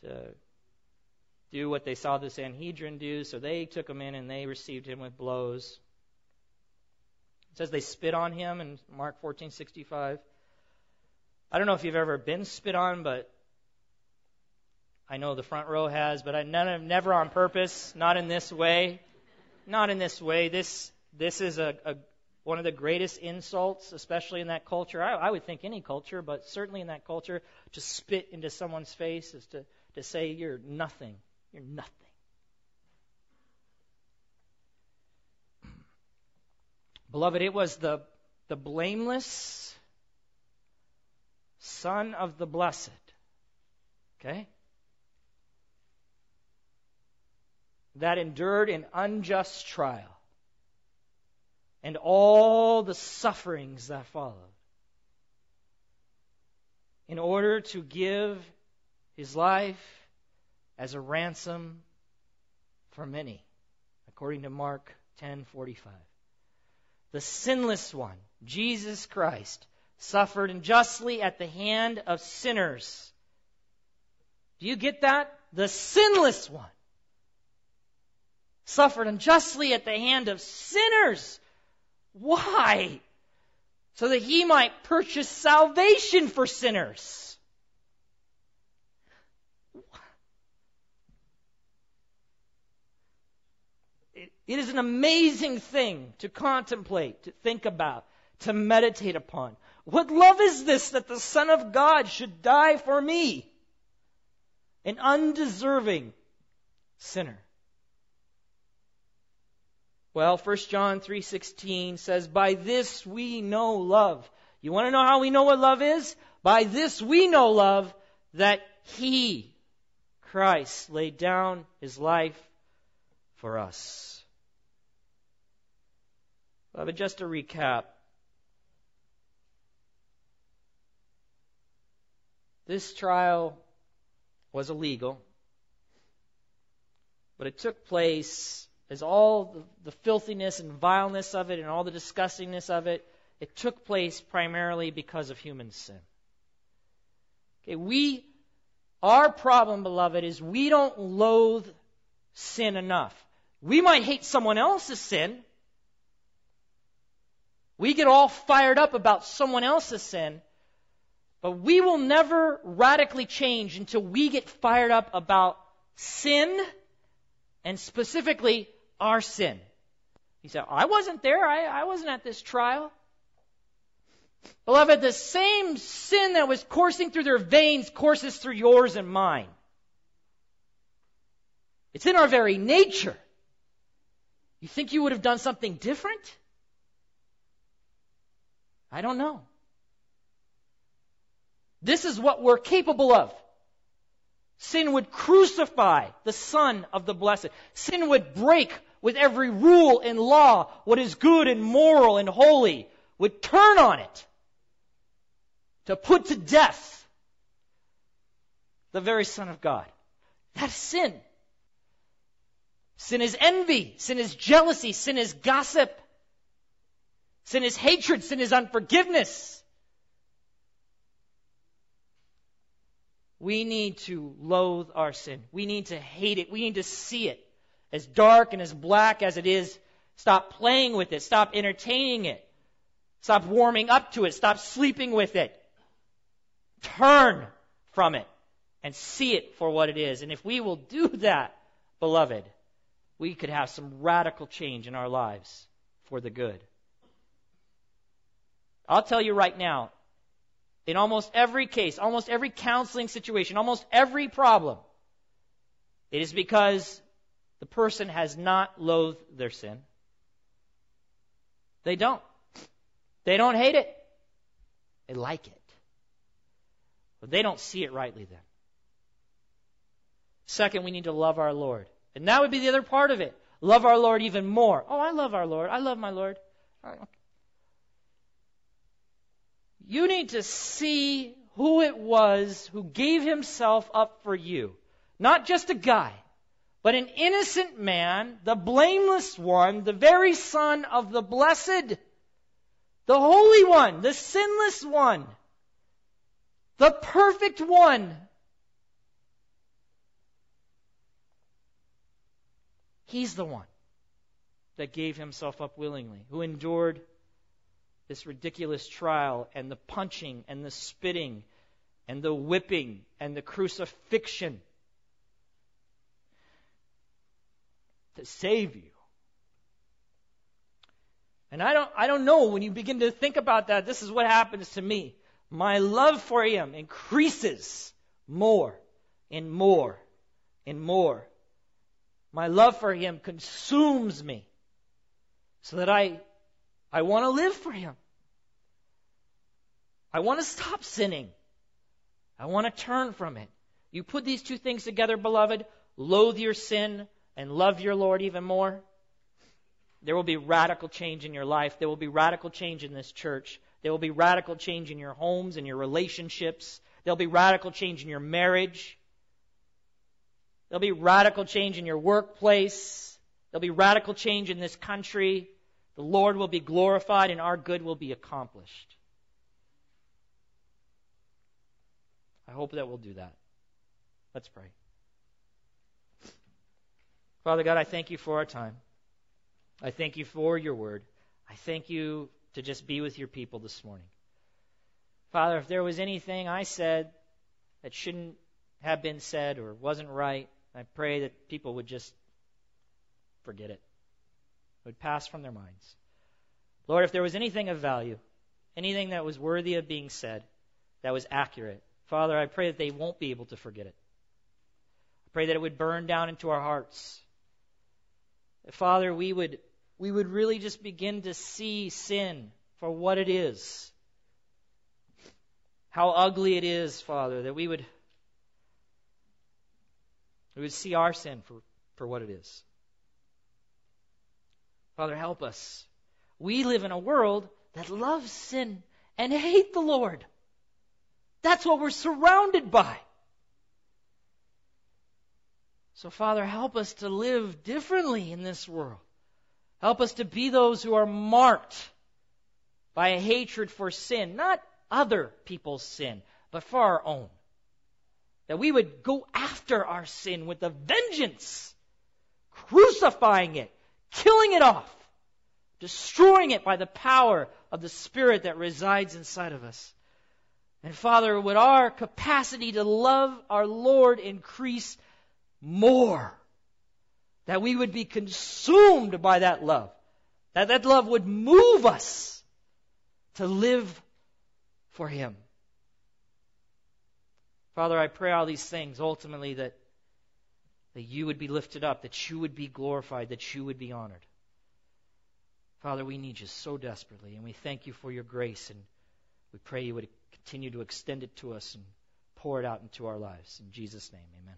to do what they saw the Sanhedrin do. So they took him in and they received him with blows. It says they spit on him in Mark 14:65. I don't know if you've ever been spit on, but I know the front row has, but I none, never on purpose, not in this way. Not in this way. This this is a, a one of the greatest insults, especially in that culture. I, I would think any culture, but certainly in that culture, to spit into someone's face is to, to say you're nothing. You're nothing. Beloved, it was the, the blameless Son of the Blessed. Okay? That endured an unjust trial and all the sufferings that followed in order to give his life as a ransom for many according to Mark 10:45 the sinless one Jesus Christ suffered unjustly at the hand of sinners. Do you get that? The sinless one suffered unjustly at the hand of sinners why? So that he might purchase salvation for sinners. It, is an amazing thing to contemplate, to think about, to meditate upon. What love is this that the Son of God should die for me? An undeserving sinner. Well, 1 John 3:16 says, "By this we know love." You want to know how we know what love is? By this we know love that he Christ laid down his life for us. Beloved, just to recap, this trial was illegal, but it took place as all the, filthiness and vileness of it and all the disgustingness of it, it took place primarily because of human sin. Okay, we, our problem, beloved, is we don't loathe sin enough. We might hate someone else's sin. We get all fired up about someone else's sin, but we will never radically change until we get fired up about sin and specifically our sin. He said, I wasn't there. I, I wasn't at this trial. Beloved, the same sin that was coursing through their veins courses through yours and mine. It's in our very nature. You think you would have done something different? I don't know. This is what we're capable of. Sin would crucify the Son of the Blessed. Sin would break with every rule and law what is good and moral and holy, would turn on it to put to death the very Son of God. That's sin. Sin is envy. Sin is jealousy. Sin is gossip. Sin is hatred. Sin is unforgiveness. We need to loathe our sin. We need to hate it. We need to see it as dark and as black as it is. Stop playing with it. Stop entertaining it. Stop warming up to it. Stop sleeping with it. Turn from it and see it for what it is. And if we will do that, beloved, we could have some radical change in our lives for the good. I'll tell you right now, in almost every case, almost every counseling situation, almost every problem, it is because the person has not loathed their sin. They don't. They don't hate it. They like it. But they don't see it rightly then. Second, we need to love our Lord. And that would be the other part of it. Love our Lord even more. Oh, I love our Lord. I love my Lord. You need to see who it was who gave himself up for you. Not just a guy, but an innocent man, the blameless one, the very Son of the Blessed, the Holy One, the sinless one, the perfect one. He's the one that gave himself up willingly, who endured this ridiculous trial and the punching and the spitting and the whipping and the crucifixion to save you. And I don't, I don't know, when you begin to think about that, this is what happens to me. My love for Him increases more and more and more. My love for Him consumes me so that I, I want to live for Him. I want to stop sinning. I want to turn from it. You put these two things together, beloved, loathe your sin and love your Lord even more. There will be radical change in your life. There will be radical change in this church. There will be radical change in your homes and your relationships. There'll be radical change in your marriage. There'll be radical change in your workplace. There'll be radical change in this country. The Lord will be glorified and our good will be accomplished. I hope that we'll do that. Let's pray. Father God, I thank you for our time. I thank you for your word. I thank you to just be with your people this morning. Father, if there was anything I said that shouldn't have been said or wasn't right, I pray that people would just forget would pass from their minds. Lord, if there was anything of value, anything that was worthy of being said, that was accurate, Father, I pray that they won't be able to forget it. I pray that it would burn down into our hearts. Father, we would we would really just begin to see sin for what it is. How ugly it is, Father, that we would we would see our sin for, for what it is. Father, help us. We live in a world that loves sin and hate the Lord. That's what we're surrounded by. So, Father, help us to live differently in this world. Help us to be those who are marked by a hatred for sin, not other people's sin, but for our own. That we would go after our sin with a vengeance, crucifying it, killing it off, destroying it by the power of the Spirit that resides inside of us. And Father, would our capacity to love our Lord increase more? That we would be consumed by that love. That that love would move us to live for Him. Father, I pray all these things ultimately that, that you would be lifted up, that you would be glorified, that you would be honored. Father, we need you so desperately, and we thank you for your grace, and we pray you would continue to extend it to us and pour it out into our lives. In Jesus' name, amen.